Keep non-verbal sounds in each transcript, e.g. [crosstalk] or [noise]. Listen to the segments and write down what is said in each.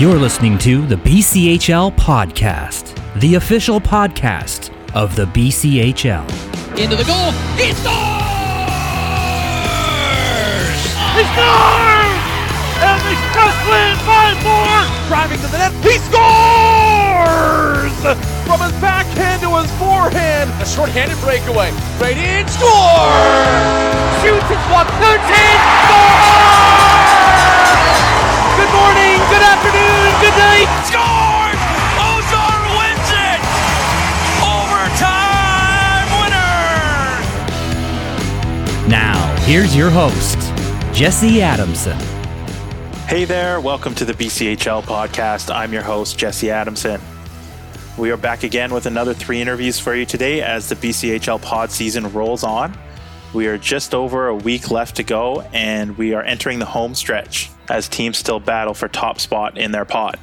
You're listening to the BCHL Podcast, the official podcast of the BCHL. Into the goal. He scores! He scores! And the Express win by four! Driving to the net. He scores! From his backhand to his forehand. A short-handed breakaway. Right in. Score! Shoots his one. Turns in. Score! Good morning, good afternoon, good night. Scores! Ozar wins it! Overtime winner! Now, here's your host, Jesse Adamson. Hey there, welcome to the BCHL podcast. I'm your host, Jesse Adamson. We are back again with another three interviews for you today as the BCHL pod season rolls on. We are just over a week left to go, and we are entering the home stretch as teams still battle for top spot in their pot.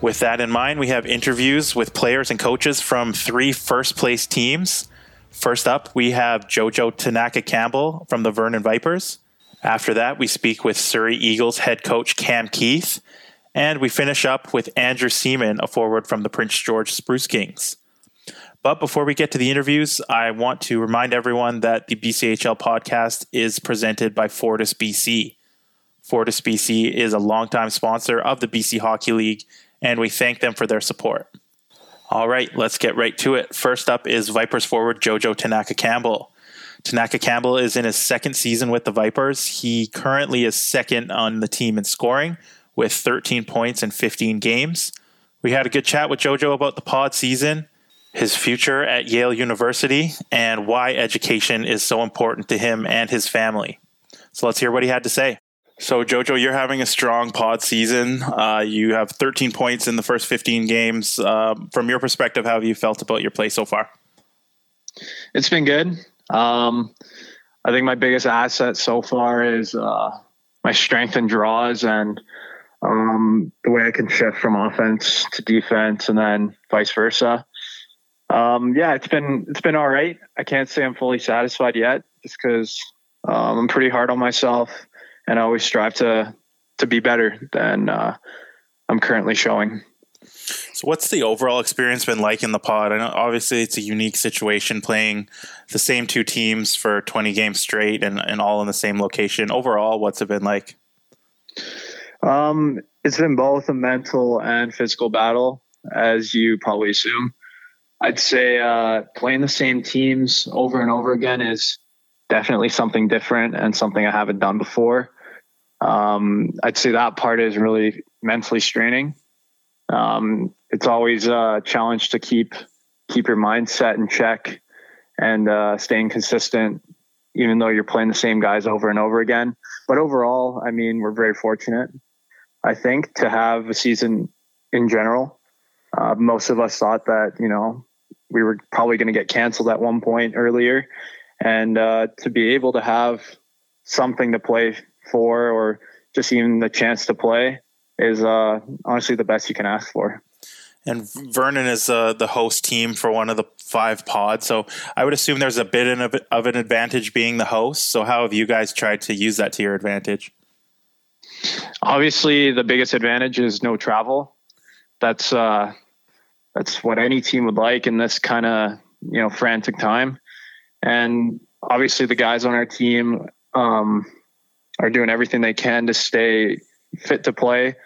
With that in mind, we have interviews with players and coaches from three first place teams. First up, we have Jojo Tanaka Campbell from the Vernon Vipers. After that, we speak with Surrey Eagles head coach Cam Keith. And we finish up with Andrew Seaman, a forward from the Prince George Spruce Kings. But before we get to the interviews, I want to remind everyone that the BCHL podcast is presented by Fortis BC. Fortis BC is a longtime sponsor of the BC Hockey League, and we thank them for their support. All right, let's get right to it. First up is Vipers forward Jojo Tanaka Campbell. Tanaka Campbell is in his second season with the Vipers. He currently is second on the team in scoring with 13 points in 15 games. We had a good chat with Jojo about the pod season, his future at Yale University, and why education is so important to him and his family. So let's hear what he had to say. So, Jojo, you're having a strong pod season. Uh, you have 13 points in the first 15 games. Uh, from your perspective, how have you felt about your play so far? It's been good. Um, I think my biggest asset so far is uh, my strength and draws and um, the way I can shift from offense to defense and then vice versa. Um, yeah, it's been it's been all right. I can't say I'm fully satisfied yet, just because um, I'm pretty hard on myself, and I always strive to to be better than uh, I'm currently showing. So, what's the overall experience been like in the pod? I know obviously it's a unique situation playing the same two teams for 20 games straight and, and all in the same location. Overall, what's it been like? Um, it's been both a mental and physical battle, as you probably assume. I'd say uh, playing the same teams over and over again is definitely something different and something I haven't done before. Um, I'd say that part is really mentally straining. Um, it's always a challenge to keep keep your mindset in check and uh, staying consistent, even though you're playing the same guys over and over again. But overall, I mean, we're very fortunate, I think, to have a season in general. Uh, most of us thought that you know we were probably going to get canceled at one point earlier, and uh, to be able to have something to play for, or just even the chance to play, is uh, honestly the best you can ask for. And Vernon is uh, the host team for one of the five pods, so I would assume there's a bit of, of an advantage being the host. So how have you guys tried to use that to your advantage? Obviously, the biggest advantage is no travel. That's uh, that's what any team would like in this kind of you know frantic time. And obviously, the guys on our team um, are doing everything they can to stay fit to play.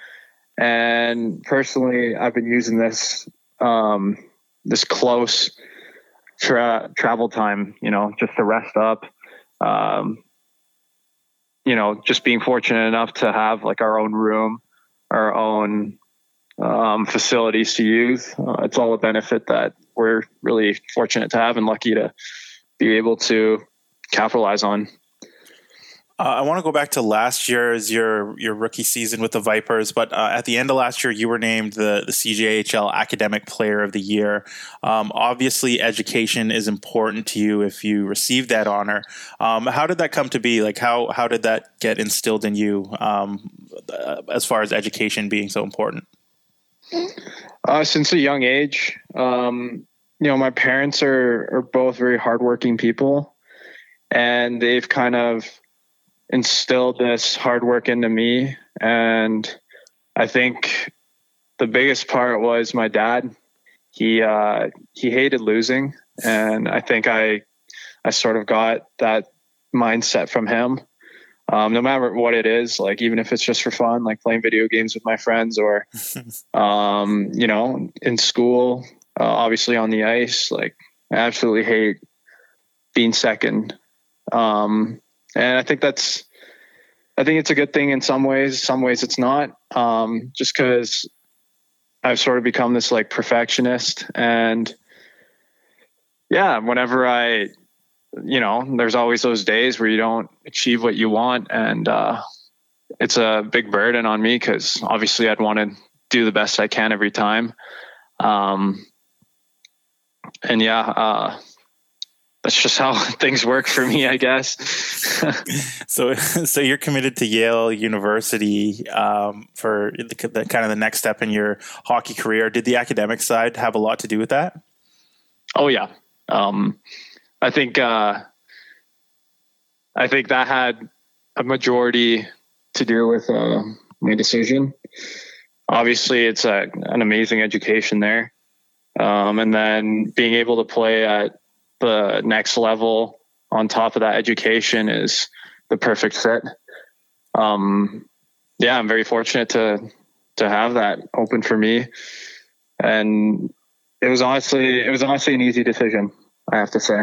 And personally, I've been using this um, this close tra- travel time, you know, just to rest up. Um, you know, just being fortunate enough to have like our own room, our own um, facilities to use. Uh, it's all a benefit that we're really fortunate to have and lucky to be able to capitalize on. Uh, I want to go back to last year's your your rookie season with the Vipers, but uh, at the end of last year, you were named the the CJHL Academic Player of the Year. Um, obviously, education is important to you if you receive that honor. Um, how did that come to be? Like how how did that get instilled in you um, as far as education being so important? Uh, since a young age, um, you know, my parents are are both very hardworking people, and they've kind of instilled this hard work into me. And I think the biggest part was my dad. He uh, he hated losing, and I think I I sort of got that mindset from him. Um, no matter what it is, like even if it's just for fun, like playing video games with my friends, or [laughs] um, you know, in school, uh, obviously on the ice, like I absolutely hate being second. Um, and I think that's I think it's a good thing in some ways. Some ways it's not. Um, just because I've sort of become this like perfectionist, and yeah, whenever I, you know, there's always those days where you don't achieve what you want, and uh, it's a big burden on me because obviously I'd want to do the best I can every time. Um, and yeah, uh, that's just how [laughs] things work for me, I guess. [laughs] so, so you're committed to Yale University um, for the, the, kind of the next step in your hockey career. Did the academic side have a lot to do with that? Oh yeah, um, I think uh, I think that had a majority to do with uh, my decision. Obviously, it's a, an amazing education there, um, and then being able to play at the next level on top of that education is the perfect fit. Um, yeah, I'm very fortunate to to have that open for me, and it was honestly it was honestly an easy decision. I have to say.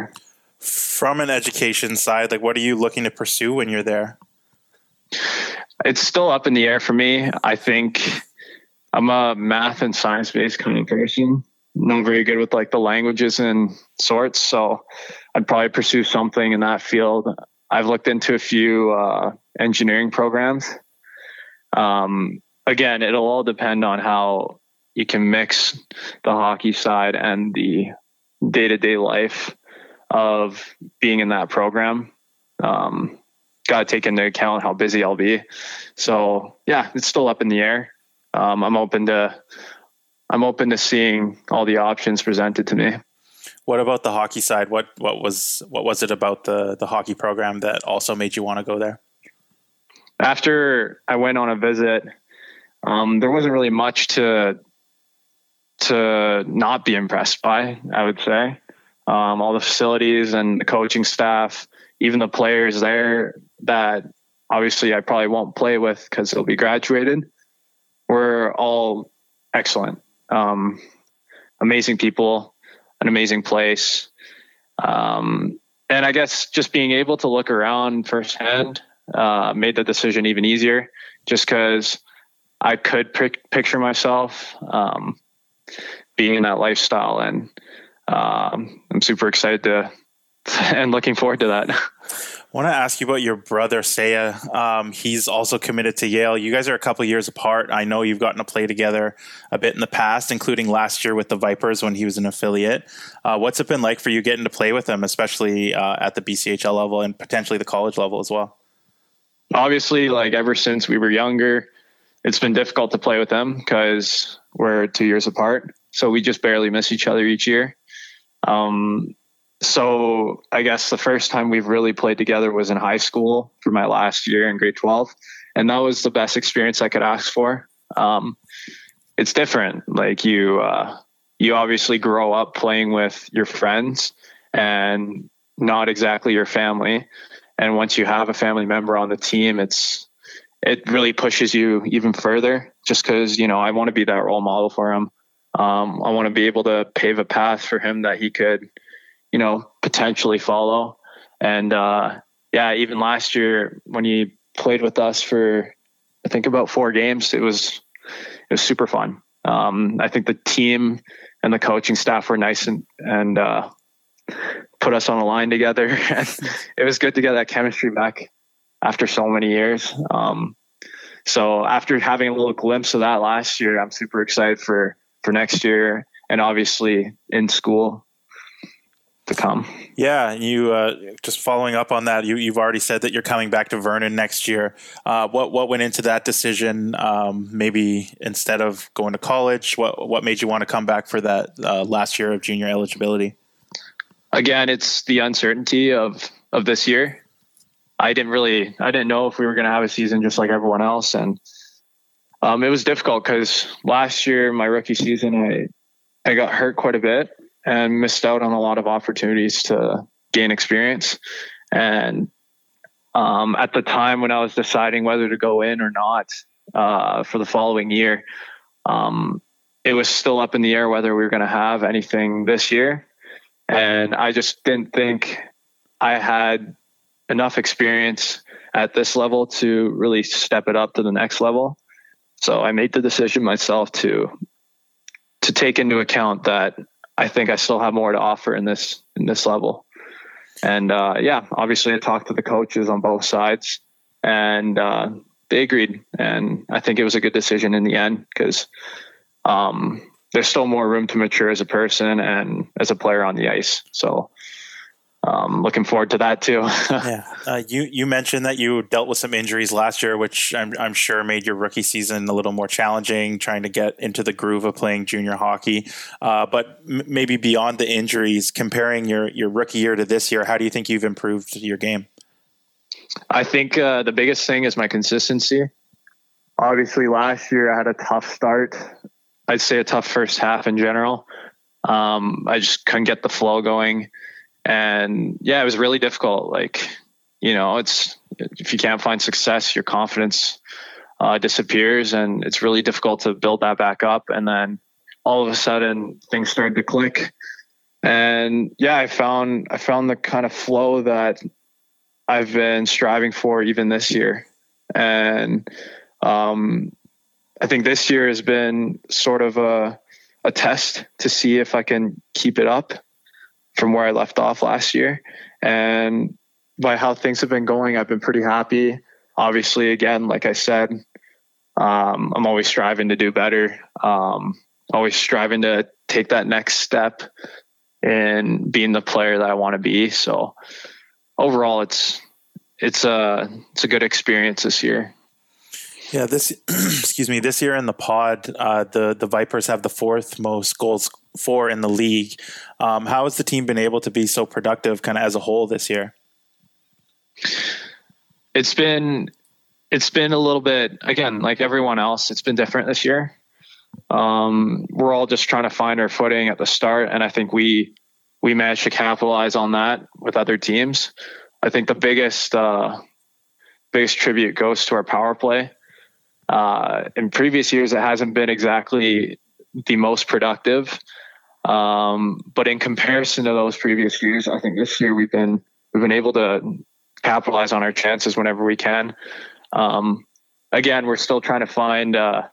From an education side, like what are you looking to pursue when you're there? It's still up in the air for me. I think I'm a math and science based kind of person not very good with like the languages and sorts. So I'd probably pursue something in that field. I've looked into a few uh, engineering programs. Um, again, it'll all depend on how you can mix the hockey side and the day to day life of being in that program. Um, Got to take into account how busy I'll be. So yeah, it's still up in the air. Um, I'm open to I'm open to seeing all the options presented to me. What about the hockey side? What what was what was it about the the hockey program that also made you want to go there? After I went on a visit, um, there wasn't really much to to not be impressed by. I would say um, all the facilities and the coaching staff, even the players there that obviously I probably won't play with because they'll be graduated, were all excellent. Um, amazing people, an amazing place. Um, and I guess just being able to look around firsthand uh, made the decision even easier just because I could pic- picture myself um, being in that lifestyle. And um, I'm super excited to [laughs] and looking forward to that. [laughs] I want to ask you about your brother Saya. Um, he's also committed to Yale. You guys are a couple years apart. I know you've gotten to play together a bit in the past, including last year with the Vipers when he was an affiliate. Uh, what's it been like for you getting to play with him, especially uh, at the BCHL level and potentially the college level as well? Obviously, like ever since we were younger, it's been difficult to play with them because we're two years apart. So we just barely miss each other each year. Um, so I guess the first time we've really played together was in high school for my last year in grade 12. And that was the best experience I could ask for. Um, it's different. Like you, uh, you obviously grow up playing with your friends and not exactly your family. And once you have a family member on the team, it's, it really pushes you even further just because, you know, I want to be that role model for him. Um, I want to be able to pave a path for him that he could, you know, potentially follow. And uh, yeah, even last year when he played with us for I think about four games, it was it was super fun. Um, I think the team and the coaching staff were nice and and uh, put us on a line together. [laughs] it was good to get that chemistry back after so many years. Um, so after having a little glimpse of that last year, I'm super excited for for next year and obviously in school to come. Yeah, you uh, just following up on that. You, have already said that you're coming back to Vernon next year. Uh, what what went into that decision? Um, maybe instead of going to college, what what made you want to come back for that uh, last year of junior eligibility? Again, it's the uncertainty of of this year. I didn't really, I didn't know if we were going to have a season just like everyone else, and Um, it was difficult because last year, my rookie season, I I got hurt quite a bit and missed out on a lot of opportunities to gain experience. And um, at the time when I was deciding whether to go in or not uh, for the following year, um, it was still up in the air whether we were going to have anything this year. And I just didn't think I had enough experience at this level to really step it up to the next level. So I made the decision myself to to take into account that I think I still have more to offer in this in this level. And uh, yeah, obviously I talked to the coaches on both sides, and uh, they agreed. And I think it was a good decision in the end because um, there's still more room to mature as a person and as a player on the ice. So um, looking forward to that too. [laughs] yeah, uh, you you mentioned that you dealt with some injuries last year, which I'm I'm sure made your rookie season a little more challenging, trying to get into the groove of playing junior hockey. Uh, but m- maybe beyond the injuries, comparing your your rookie year to this year, how do you think you've improved your game? I think uh, the biggest thing is my consistency. Obviously, last year I had a tough start. I'd say a tough first half in general. Um, I just couldn't get the flow going and yeah, it was really difficult. Like, you know, it's if you can't find success, your confidence uh, disappears, and it's really difficult to build that back up. And then all of a sudden, things started to click. And yeah, I found I found the kind of flow that I've been striving for even this year. And um, I think this year has been sort of a a test to see if I can keep it up from where I left off last year. And by how things have been going, I've been pretty happy. Obviously, again, like I said, um, I'm always striving to do better. Um, always striving to take that next step in being the player that I want to be. So overall, it's it's a it's a good experience this year. Yeah, this [clears throat] excuse me. This year in the pod, uh, the the Vipers have the fourth most goals for in the league. Um, how has the team been able to be so productive, kind of as a whole, this year? It's been it's been a little bit again, like everyone else. It's been different this year. Um, we're all just trying to find our footing at the start, and I think we we managed to capitalize on that with other teams. I think the biggest uh, biggest tribute goes to our power play. Uh, in previous years, it hasn't been exactly the most productive. Um, but in comparison to those previous years, I think this year we've been we've been able to capitalize on our chances whenever we can. Um, again, we're still trying to find uh,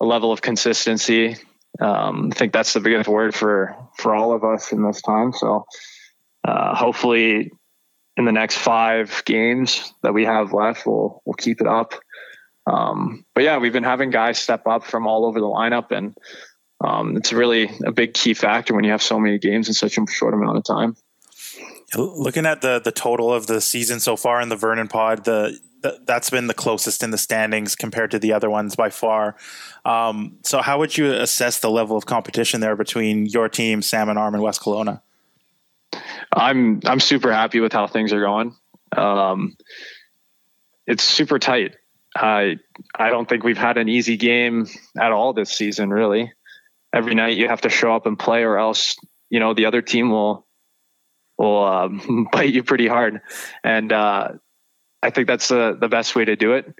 a level of consistency. Um, I think that's the biggest word for for all of us in this time. So uh, hopefully, in the next five games that we have left, we'll we'll keep it up. Um, but yeah, we've been having guys step up from all over the lineup, and um, it's really a big key factor when you have so many games in such a short amount of time. Looking at the the total of the season so far in the Vernon Pod, the, the that's been the closest in the standings compared to the other ones by far. Um, so, how would you assess the level of competition there between your team, Salmon Arm, and West Kelowna? I'm I'm super happy with how things are going. Um, it's super tight. I I don't think we've had an easy game at all this season. Really, every night you have to show up and play, or else you know the other team will will uh, [laughs] bite you pretty hard. And uh, I think that's the the best way to do it.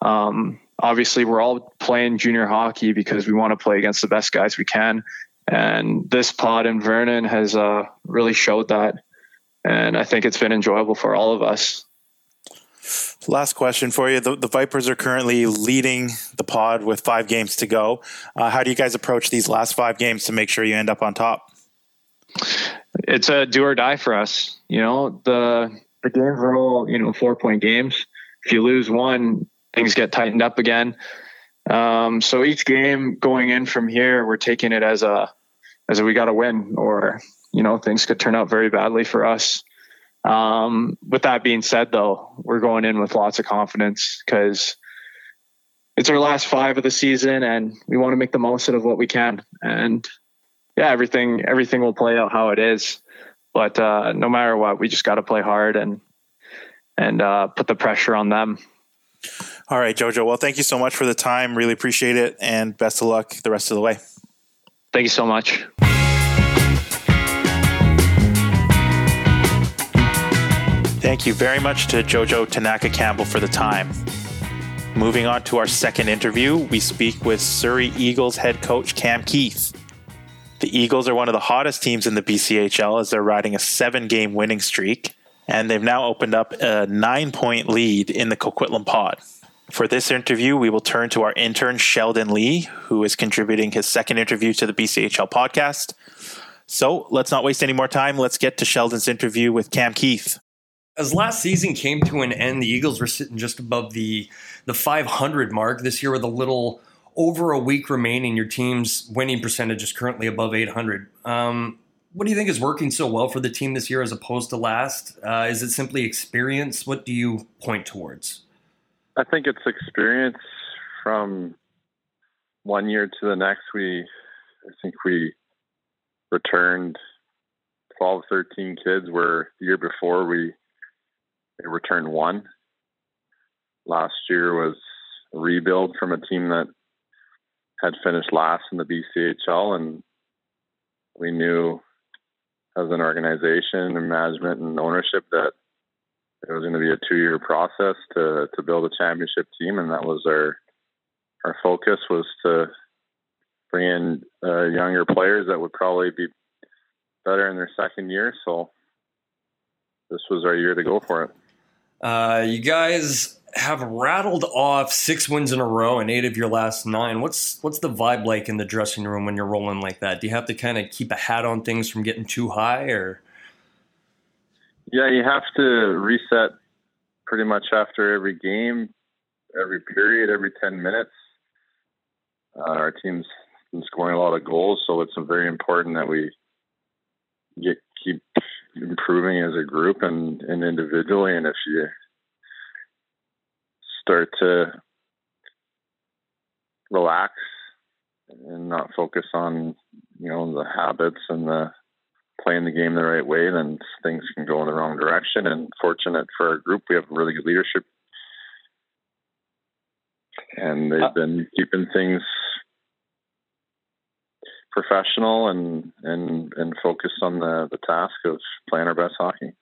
Um, obviously, we're all playing junior hockey because we want to play against the best guys we can. And this pod in Vernon has uh, really showed that. And I think it's been enjoyable for all of us. Last question for you. The, the, Vipers are currently leading the pod with five games to go. Uh, how do you guys approach these last five games to make sure you end up on top? It's a do or die for us. You know, the the games are all, you know, four point games. If you lose one, things get tightened up again. Um, so each game going in from here, we're taking it as a as a we got to win, or you know, things could turn out very badly for us. Um, with that being said, though, we're going in with lots of confidence because it's our last five of the season, and we want to make the most out of what we can. And yeah, everything everything will play out how it is. But uh, no matter what, we just got to play hard and and uh, put the pressure on them. All right, Jojo. Well, thank you so much for the time. Really appreciate it, and best of luck the rest of the way. Thank you so much. Thank you very much to Jojo Tanaka Campbell for the time. Moving on to our second interview, we speak with Surrey Eagles head coach Cam Keith. The Eagles are one of the hottest teams in the BCHL as they're riding a seven game winning streak, and they've now opened up a nine point lead in the Coquitlam pod. For this interview, we will turn to our intern, Sheldon Lee, who is contributing his second interview to the BCHL podcast. So let's not waste any more time. Let's get to Sheldon's interview with Cam Keith. As last season came to an end, the Eagles were sitting just above the the 500 mark. This year, with a little over a week remaining, your team's winning percentage is currently above 800. Um, what do you think is working so well for the team this year as opposed to last? Uh, is it simply experience? What do you point towards? I think it's experience from one year to the next. We, I think we returned 12, 13 kids, where the year before we returned one. Last year was a rebuild from a team that had finished last in the BCHL, and we knew as an organization and management and ownership that it was going to be a two-year process to to build a championship team, and that was our our focus was to bring in uh, younger players that would probably be better in their second year. So this was our year to go for it. Uh, you guys have rattled off six wins in a row and eight of your last nine. What's what's the vibe like in the dressing room when you're rolling like that? Do you have to kind of keep a hat on things from getting too high, or? Yeah, you have to reset pretty much after every game, every period, every ten minutes. Uh, our team's been scoring a lot of goals, so it's very important that we get keep improving as a group and, and individually. And if you start to relax and not focus on, you know, the habits and the playing the game the right way, then things can go in the wrong direction. And fortunate for our group, we have really good leadership. And they've uh, been keeping things professional and and and focused on the the task of playing our best hockey.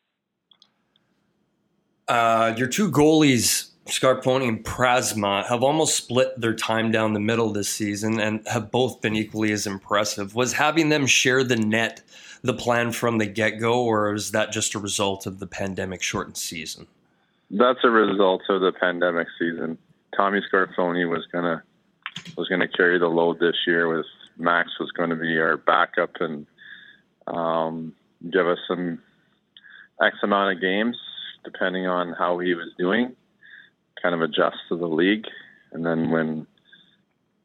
Uh, your two goalies, Scarfone and Prasma, have almost split their time down the middle this season and have both been equally as impressive. Was having them share the net the plan from the get go, or is that just a result of the pandemic shortened season? That's a result of the pandemic season. Tommy Scarfone was gonna was gonna carry the load this year with Max was going to be our backup and um, give us some X amount of games, depending on how he was doing, kind of adjust to the league. And then when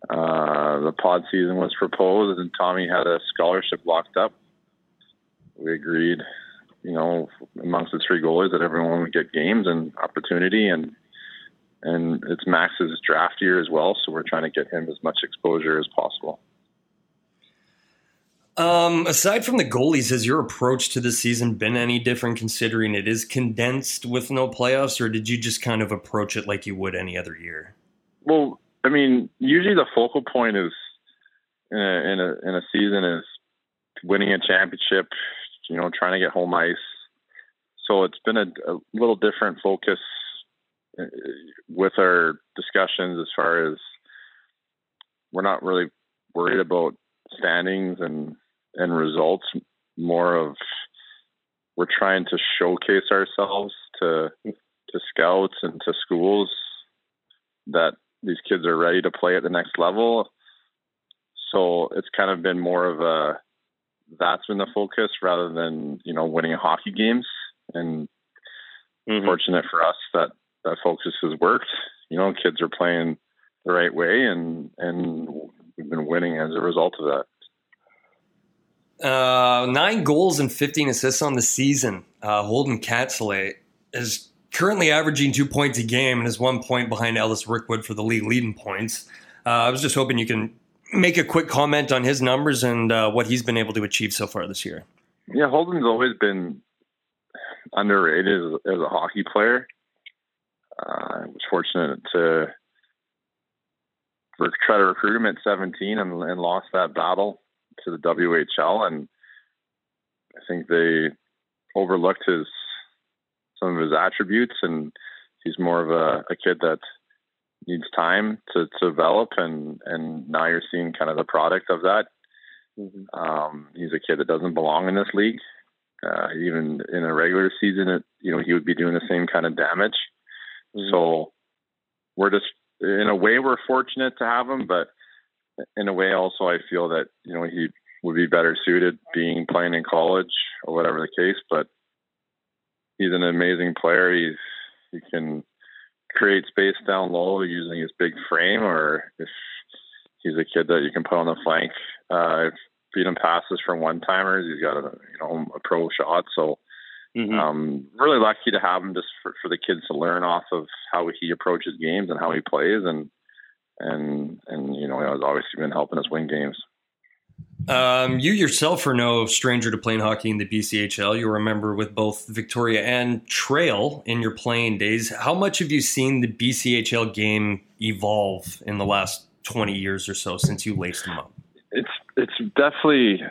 uh, the pod season was proposed and Tommy had a scholarship locked up, we agreed, you know, amongst the three goalies that everyone would get games and opportunity and and it's Max's draft year as well, so we're trying to get him as much exposure as possible. Um, aside from the goalies, has your approach to the season been any different considering it is condensed with no playoffs, or did you just kind of approach it like you would any other year? Well, I mean, usually the focal point is in a, in a, in a season is winning a championship, you know, trying to get home ice. So it's been a, a little different focus uh, with our discussions as far as we're not really worried about standings and and results, more of we're trying to showcase ourselves to to scouts and to schools that these kids are ready to play at the next level. So it's kind of been more of a that's been the focus rather than you know winning hockey games. And mm-hmm. fortunate for us that that focus has worked. You know, kids are playing the right way, and and we've been winning as a result of that. Uh, nine goals and 15 assists on the season. Uh, Holden Katzalay is currently averaging two points a game and is one point behind Ellis Rickwood for the league leading points. Uh, I was just hoping you can make a quick comment on his numbers and uh, what he's been able to achieve so far this year. Yeah, Holden's always been underrated as, as a hockey player. uh, I was fortunate to try to recruit him at 17 and, and lost that battle to the WHL. And I think they overlooked his some of his attributes, and he's more of a, a kid that needs time to, to develop. And and now you're seeing kind of the product of that. Mm-hmm. Um, he's a kid that doesn't belong in this league. Uh, even in a regular season, it, you know, he would be doing the same kind of damage. Mm-hmm. So we're just, in a way, we're fortunate to have him, but in a way, also, I feel that you know he would be better suited being playing in college or whatever the case. But he's an amazing player. He's he can create space down low using his big frame, or if he's a kid that you can put on the flank, uh, feed him passes from one timers. He's got a you know a pro shot, so mm-hmm. um, really lucky to have him just for, for the kids to learn off of how he approaches games and how he plays, and and and you know he's obviously been helping us win games. Um, you yourself are no stranger to playing hockey in the BCHL. You remember with both Victoria and Trail in your playing days. How much have you seen the BCHL game evolve in the last 20 years or so since you laced them up? It's it's definitely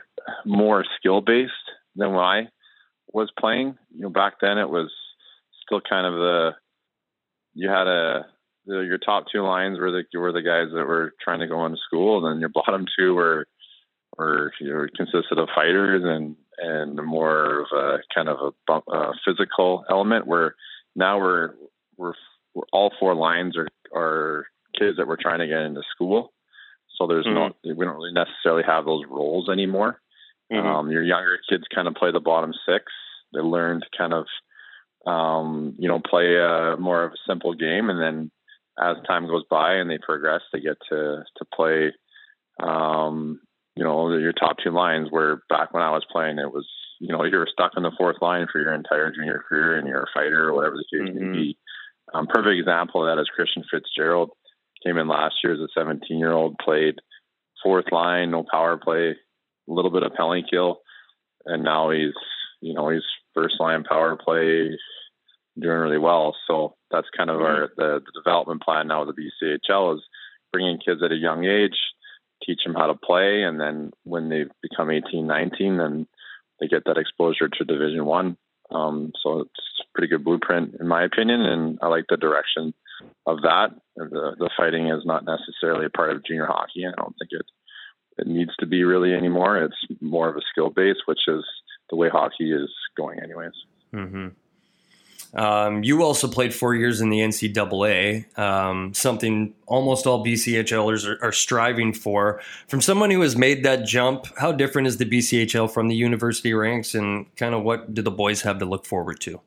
more skill based than when I was playing. You know, back then it was still kind of the you had a the, your top two lines were the were the guys that were trying to go into school, and then your bottom two were were you know, consisted of fighters and and more of a kind of a, bump, a physical element. Where now we're, we're we're all four lines are are kids that we're trying to get into school. So there's mm-hmm. no we don't really necessarily have those roles anymore. Mm-hmm. Um, your younger kids kind of play the bottom six. They learn to kind of um, you know play a more of a simple game, and then as time goes by and they progress, they get to to play um, you know, your top two lines where back when I was playing, it was, you know, you were stuck in the fourth line for your entire junior career and you're a fighter or whatever the case mm-hmm. may be. Um, perfect example of that is Christian Fitzgerald came in last year as a 17 year old, played fourth line, no power play, a little bit of penalty kill. And now he's, you know, he's first line power play, doing really well. So that's kind of mm-hmm. our, the, the development plan now with the BCHL is bringing kids at a young age, teach them how to play, and then when they become 18, 19, then they get that exposure to Division One. Um, so it's a pretty good blueprint, in my opinion, and I like the direction of that. The, the fighting is not necessarily a part of junior hockey. I don't think it it needs to be really anymore. It's more of a skill base, which is the way hockey is going, anyways. Mm-hmm. Um, you also played four years in the NCAA, um, something almost all BCHLers are, are, striving for. From someone who has made that jump, how different is the BCHL from the university ranks, and kind of what do the boys have to look forward to?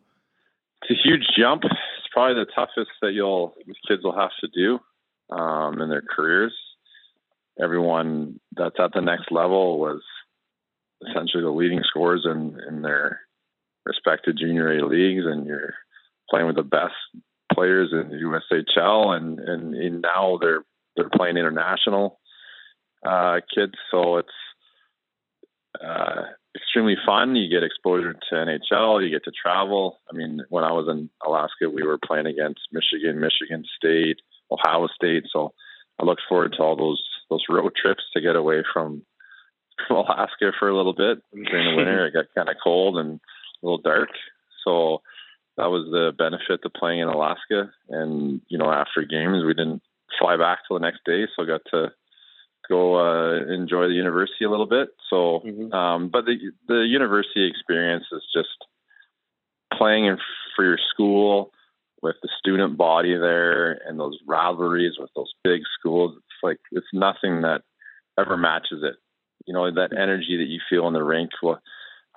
It's a huge jump. It's probably the toughest that you'll kids will have to do um, in their careers. Everyone that's at the next level was essentially the leading scorers in, in their respected junior A leagues, and you're playing with the best players in the USHL, and and, and now they're they're playing international uh, kids, so it's uh, extremely fun. You get exposure to NHL, you get to travel. I mean, when I was in Alaska, we were playing against Michigan, Michigan State, Ohio State, so I look forward to all those those road trips to get away from from Alaska for a little bit during the winter. [laughs] It got kind of cold and a little dark. So that was the benefit to playing in Alaska. And, you know, after games, we didn't fly back till the next day. So I got to go uh, enjoy the university a little bit. So, mm-hmm. um, but the, the university experience is just playing in, for your school with the student body there and those rivalries with those big schools. It's like, it's nothing that ever matches it. You know, that energy that you feel in the rink. Well,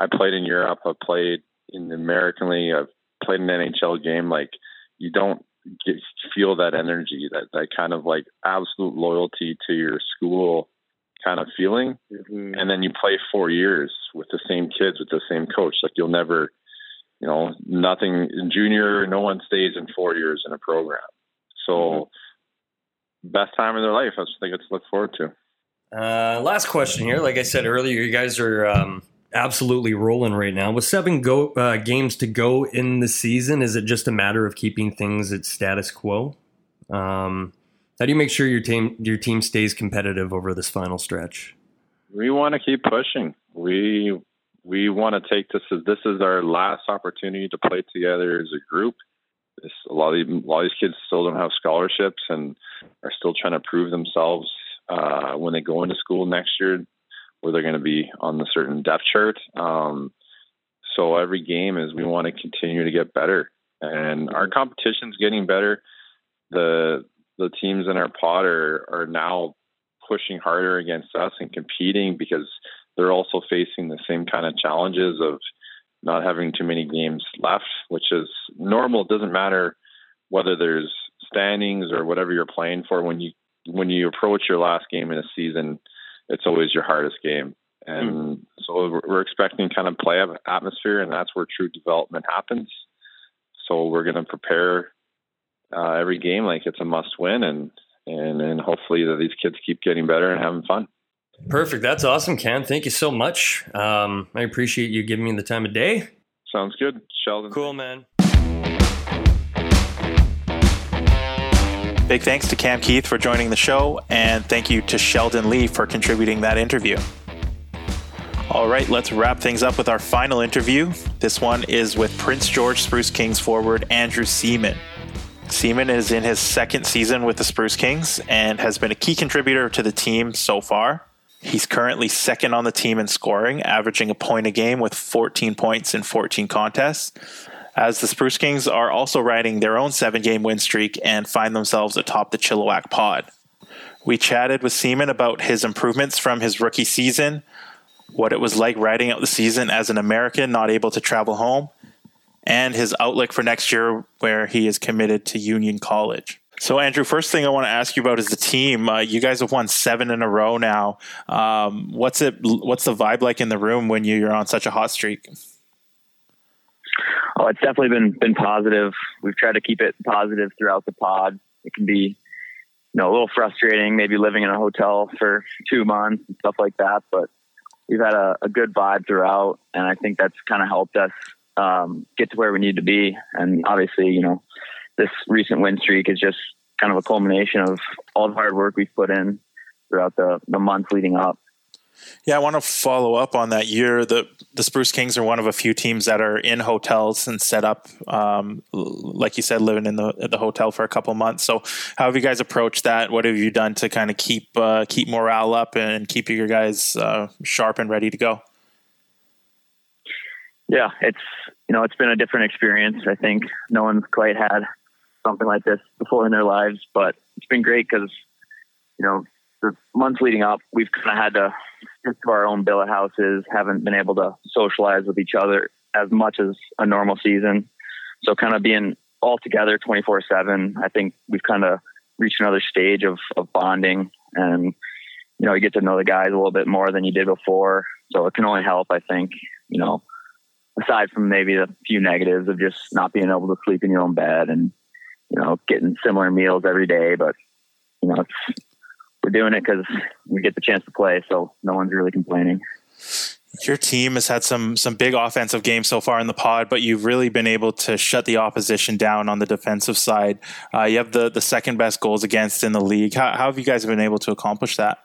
I played in Europe. I played in the American League. I've played an NHL game. Like you don't get, feel that energy, that that kind of like absolute loyalty to your school kind of feeling. Mm-hmm. And then you play four years with the same kids with the same coach. Like you'll never, you know, nothing in junior. No one stays in four years in a program. So. Mm-hmm. Best time of their life. That's what they get to look forward to. Uh, last question here. Like I said earlier, you guys are um, absolutely rolling right now. With seven go uh, games to go in the season, is it just a matter of keeping things at status quo? Um, how do you make sure your team your team stays competitive over this final stretch? We want to keep pushing. We we want to take this as this is our last opportunity to play together as a group. This, a lot of these, a lot of these kids still don't have scholarships and are still trying to prove themselves uh, when they go into school next year, where they're going to be on the certain depth chart. Um, so every game is we want to continue to get better, and our competition's getting better. The the teams in our pod are are now pushing harder against us and competing because they're also facing the same kind of challenges of not having too many games left, which is normal. It doesn't matter whether there's standings or whatever you're playing for. When you when you approach your last game in a season, it's always your hardest game. And mm. so we're expecting kind of play atmosphere, and that's where true development happens. So we're going to prepare uh, every game like it's a must win, and and and hopefully that these kids keep getting better and having fun. Perfect. That's awesome, Cam. Thank you so much. Um, I appreciate you giving me the time of day. Sounds good, Sheldon. Cool, man. Big thanks to Cam Keith for joining the show, and thank you to Sheldon Lee for contributing that interview. All right, let's wrap things up with our final interview. This one is with Prince George Spruce Kings forward Andrew Seaman. Seaman is in his second season with the Spruce Kings and has been a key contributor to the team so far. He's currently second on the team in scoring, averaging a point a game with 14 points in 14 contests. As the Spruce Kings are also riding their own seven game win streak and find themselves atop the Chilliwack pod. We chatted with Seaman about his improvements from his rookie season, what it was like riding out the season as an American not able to travel home, and his outlook for next year where he is committed to Union College. So, Andrew, first thing I want to ask you about is the team. Uh, you guys have won seven in a row now. Um, what's it? What's the vibe like in the room when you're on such a hot streak? Oh, it's definitely been been positive. We've tried to keep it positive throughout the pod. It can be, you know, a little frustrating, maybe living in a hotel for two months and stuff like that. But we've had a, a good vibe throughout, and I think that's kind of helped us um, get to where we need to be. And obviously, you know, this recent win streak is just kind of a culmination of all the hard work we've put in throughout the, the months leading up. Yeah, I want to follow up on that. Year the the Spruce Kings are one of a few teams that are in hotels and set up, um, like you said, living in the the hotel for a couple months. So, how have you guys approached that? What have you done to kind of keep uh, keep morale up and keep your guys uh, sharp and ready to go? Yeah, it's you know it's been a different experience. I think no one's quite had something like this before in their lives, but it's been great because you know the months leading up, we've kind of had to stick to our own billet houses, haven't been able to socialize with each other as much as a normal season. So kind of being all together 24 seven, I think we've kind of reached another stage of, of bonding and, you know, you get to know the guys a little bit more than you did before. So it can only help, I think, you know, aside from maybe the few negatives of just not being able to sleep in your own bed and you know getting similar meals every day but you know we're doing it because we get the chance to play so no one's really complaining your team has had some some big offensive games so far in the pod, but you've really been able to shut the opposition down on the defensive side. Uh, you have the the second best goals against in the league. How, how have you guys been able to accomplish that?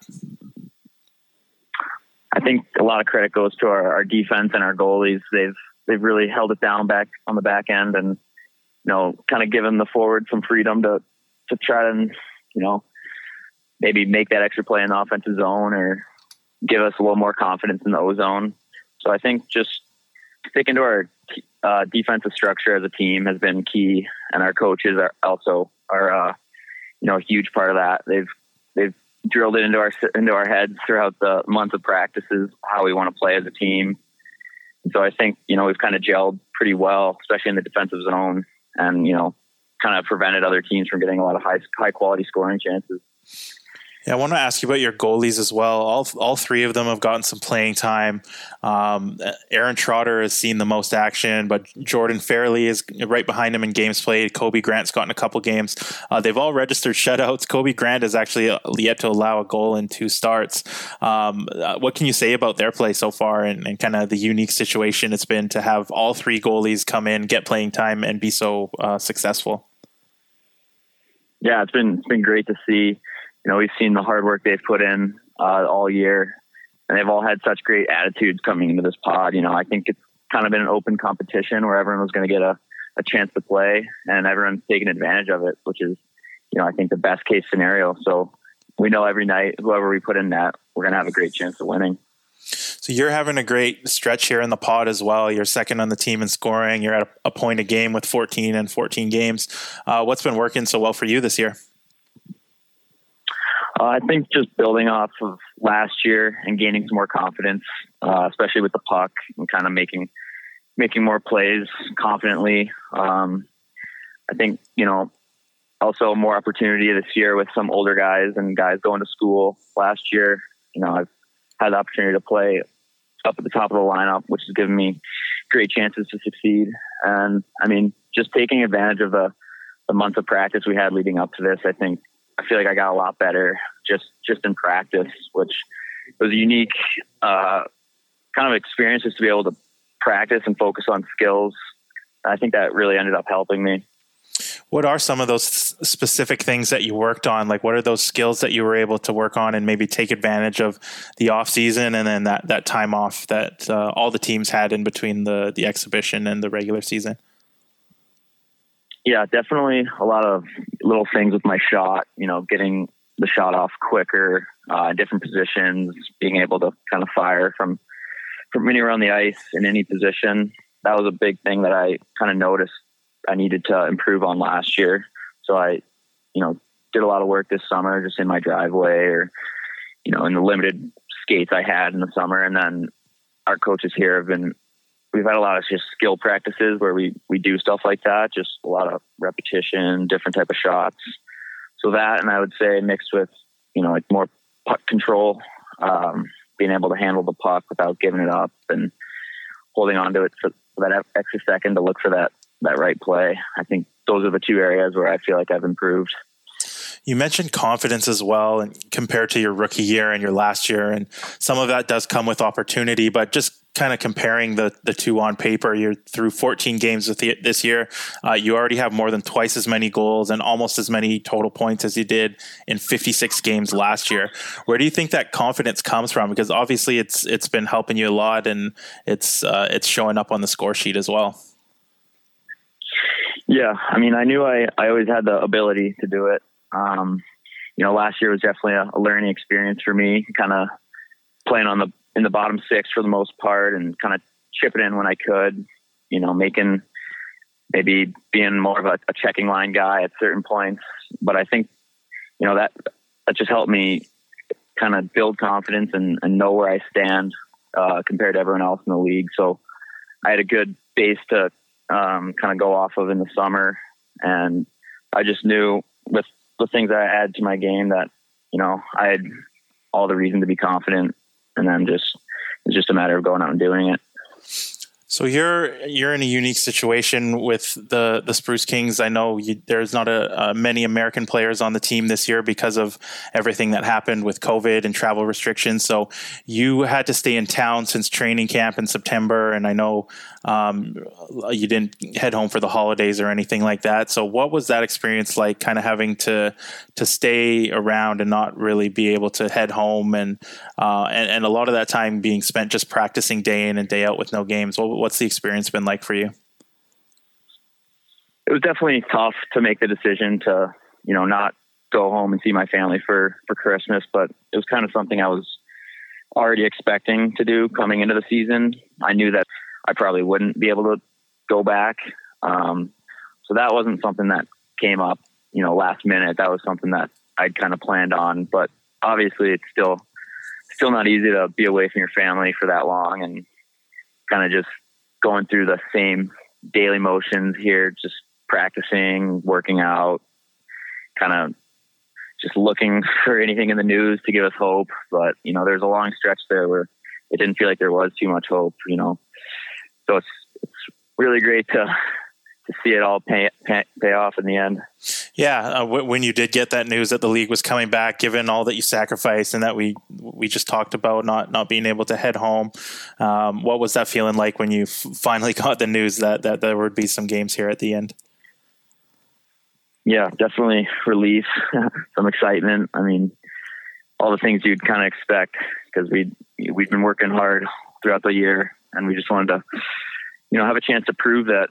I think a lot of credit goes to our, our defense and our goalies. They've they've really held it down back on the back end, and you know, kind of given the forward some freedom to to try and you know maybe make that extra play in the offensive zone or give us a little more confidence in the O zone. So I think just sticking to our uh, defensive structure as a team has been key, and our coaches are also are uh, you know a huge part of that. They've they've drilled it into our into our heads throughout the month of practices how we want to play as a team. So I think you know we've kind of gelled pretty well, especially in the defensive zone, and you know kind of prevented other teams from getting a lot of high high quality scoring chances. Yeah, I want to ask you about your goalies as well. All, all three of them have gotten some playing time. Um, Aaron Trotter has seen the most action, but Jordan Fairley is right behind him in games played. Kobe Grant's gotten a couple games. Uh, they've all registered shutouts. Kobe Grant has actually uh, yet to allow a goal in two starts. Um, uh, what can you say about their play so far and, and kind of the unique situation it's been to have all three goalies come in, get playing time, and be so uh, successful? Yeah, it's been it's been great to see you know, we've seen the hard work they've put in uh, all year, and they've all had such great attitudes coming into this pod. You know, I think it's kind of been an open competition where everyone was going to get a, a chance to play, and everyone's taking advantage of it, which is, you know, I think the best case scenario. So we know every night, whoever we put in net, we're going to have a great chance of winning. So you're having a great stretch here in the pod as well. You're second on the team in scoring. You're at a point a game with 14 and 14 games. Uh, what's been working so well for you this year? Uh, I think just building off of last year and gaining some more confidence, uh, especially with the puck and kind of making making more plays confidently. Um, I think you know also more opportunity this year with some older guys and guys going to school. Last year, you know, I've had the opportunity to play up at the top of the lineup, which has given me great chances to succeed. And I mean, just taking advantage of the the month of practice we had leading up to this, I think I feel like I got a lot better just just in practice, which was a unique uh, kind of experience just to be able to practice and focus on skills. I think that really ended up helping me. What are some of those specific things that you worked on? Like, what are those skills that you were able to work on and maybe take advantage of the off season and then that that time off that uh, all the teams had in between the the exhibition and the regular season? Yeah, definitely a lot of little things with my shot. You know, getting the shot off quicker, uh, different positions, being able to kind of fire from from anywhere on the ice in any position. That was a big thing that I kind of noticed I needed to improve on last year. So I, you know, did a lot of work this summer just in my driveway or, you know, in the limited skates I had in the summer. And then our coaches here have been we've had a lot of just skill practices where we we do stuff like that, just a lot of repetition, different type of shots. So that, and I would say mixed with you know like more puck control, um, being able to handle the puck without giving it up and holding on to it for that extra second to look for that that right play. I think those are the two areas where I feel like I've improved. You mentioned confidence as well, and compared to your rookie year and your last year, and some of that does come with opportunity. But just kind of comparing the the two on paper, you're through 14 games with the, this year. Uh, you already have more than twice as many goals and almost as many total points as you did in 56 games last year. Where do you think that confidence comes from? Because obviously, it's it's been helping you a lot, and it's uh, it's showing up on the score sheet as well. Yeah, I mean, I knew I, I always had the ability to do it. Um, you know, last year was definitely a, a learning experience for me, kind of playing on the in the bottom six for the most part, and kind of chipping in when I could. You know, making maybe being more of a, a checking line guy at certain points. But I think you know that that just helped me kind of build confidence and, and know where I stand uh, compared to everyone else in the league. So I had a good base to um, kind of go off of in the summer, and I just knew with the things I add to my game that, you know, I had all the reason to be confident and then just, it's just a matter of going out and doing it. So you're you're in a unique situation with the the Spruce Kings. I know you, there's not a, a, many American players on the team this year because of everything that happened with COVID and travel restrictions. So you had to stay in town since training camp in September, and I know um, you didn't head home for the holidays or anything like that. So what was that experience like? Kind of having to to stay around and not really be able to head home, and uh, and, and a lot of that time being spent just practicing day in and day out with no games. What, what's the experience been like for you? It was definitely tough to make the decision to, you know, not go home and see my family for for Christmas, but it was kind of something I was already expecting to do coming into the season. I knew that I probably wouldn't be able to go back. Um, so that wasn't something that came up, you know, last minute. That was something that I'd kind of planned on, but obviously it's still still not easy to be away from your family for that long and kind of just going through the same daily motions here, just practicing, working out, kind of just looking [laughs] for anything in the news to give us hope. But you know, there's a long stretch there where it didn't feel like there was too much hope. You know, so it's it's really great to to see it all pay pay, pay off in the end. Yeah, uh, w- when you did get that news that the league was coming back, given all that you sacrificed and that we we just talked about not not being able to head home, um, what was that feeling like when you f- finally [laughs] got the news that that there would be some games here at the end? Yeah, definitely relief, [laughs] some excitement. I mean, all the things you'd kind of expect because we we've been working hard throughout the year, and we just wanted to, you know, have a chance to prove that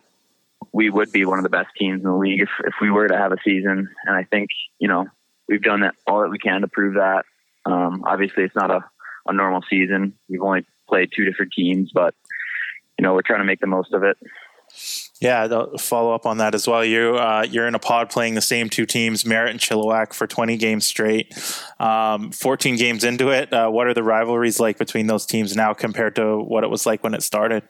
we would be one of the best teams in the league if, if we were to have a season. And I think, you know, we've done that all that we can to prove that. Um, obviously, it's not a, a normal season. We've only played two different teams, but, you know, we're trying to make the most of it. Yeah, follow up on that as well. You uh, you're in a pod playing the same two teams, Merritt and Chilliwack, for 20 games straight. Um, 14 games into it, uh, what are the rivalries like between those teams now compared to what it was like when it started?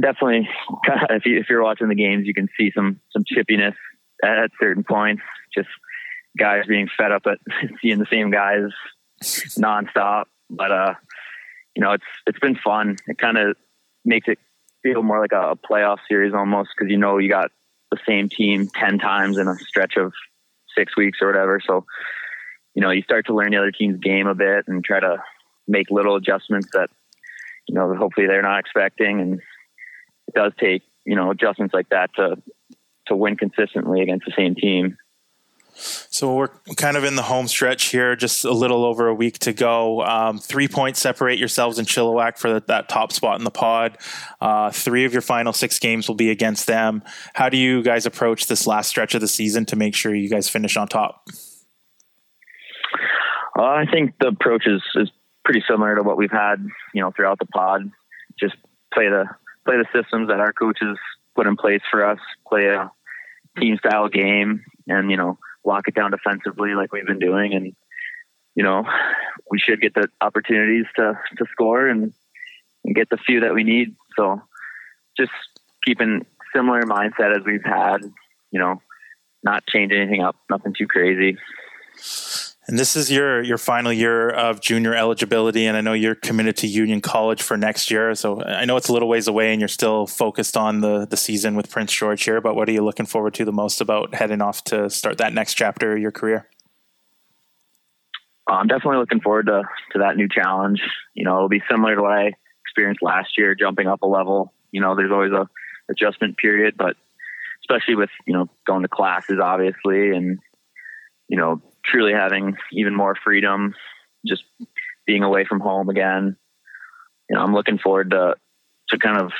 Definitely, [laughs] if you if you're watching the games, you can see some some chippiness at, at certain points. Just guys being fed up at [laughs] seeing the same guys nonstop. But uh, you know, it's it's been fun. It kind of makes it feel more like a, playoff series almost because you know you got the same team 10 times in a stretch of six weeks or whatever. So, you know, you start to learn the other team's game a bit and try to make little adjustments that, you know, hopefully they're not expecting. And it does take, you know, adjustments like that to, to win consistently against the same team. So we're kind of in the home stretch here, just a little over a week to go. Um, three points separate yourselves and Chilliwack for the, that top spot in the pod. Uh, three of your final six games will be against them. How do you guys approach this last stretch of the season to make sure you guys finish on top? Uh, I think the approach is, is pretty similar to what we've had, you know, throughout the pod. Just play the play the systems that our coaches put in place for us. Play a team style game, and you know lock it down defensively like we've been doing. And, you know, we should get the opportunities to, to score and, and get the few that we need. So just keeping similar mindset as we've had, you know, not change anything up, nothing too crazy. And this is your your final year of junior eligibility, and I know you're committed to Union College for next year. So I know it's a little ways away, and you're still focused on the the season with Prince George here. But what are you looking forward to the most about heading off to start that next chapter of your career? I'm definitely looking forward to to that new challenge. You know, it'll be similar to what I experienced last year, jumping up a level. You know, there's always a adjustment period, but especially with you know going to classes, obviously, and you know truly having even more freedom, just being away from home again. You know, I'm looking forward to to kind of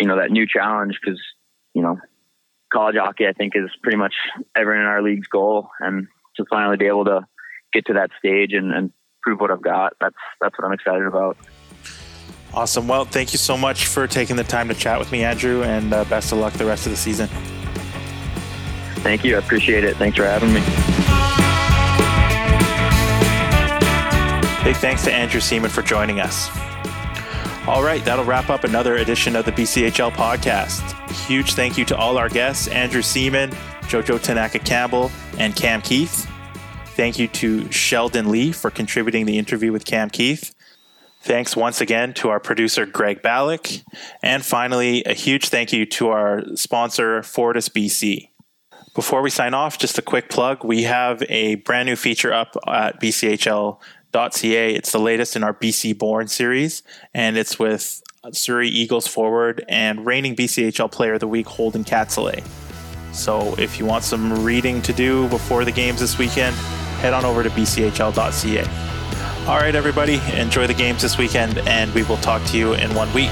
you know that new challenge because you know college hockey I think is pretty much everyone in our league's goal, and to finally be able to get to that stage and, and prove what I've got. That's that's what I'm excited about. Awesome. Well, thank you so much for taking the time to chat with me, Andrew, and uh, best of luck the rest of the season. Thank you. I appreciate it. Thanks for having me. Big thanks to Andrew Seaman for joining us. All right, that'll wrap up another edition of the BCHL podcast. Huge thank you to all our guests Andrew Seaman, Jojo Tanaka Campbell, and Cam Keith. Thank you to Sheldon Lee for contributing the interview with Cam Keith. Thanks once again to our producer, Greg Ballack. And finally, a huge thank you to our sponsor, Fortis BC. Before we sign off, just a quick plug. We have a brand new feature up at BCHL It's the latest in our BC Born series, and it's with Surrey Eagles forward and reigning BCHL Player of the Week Holden Katzalay. So if you want some reading to do before the games this weekend, head on over to bchl.ca. All right, everybody, enjoy the games this weekend, and we will talk to you in one week.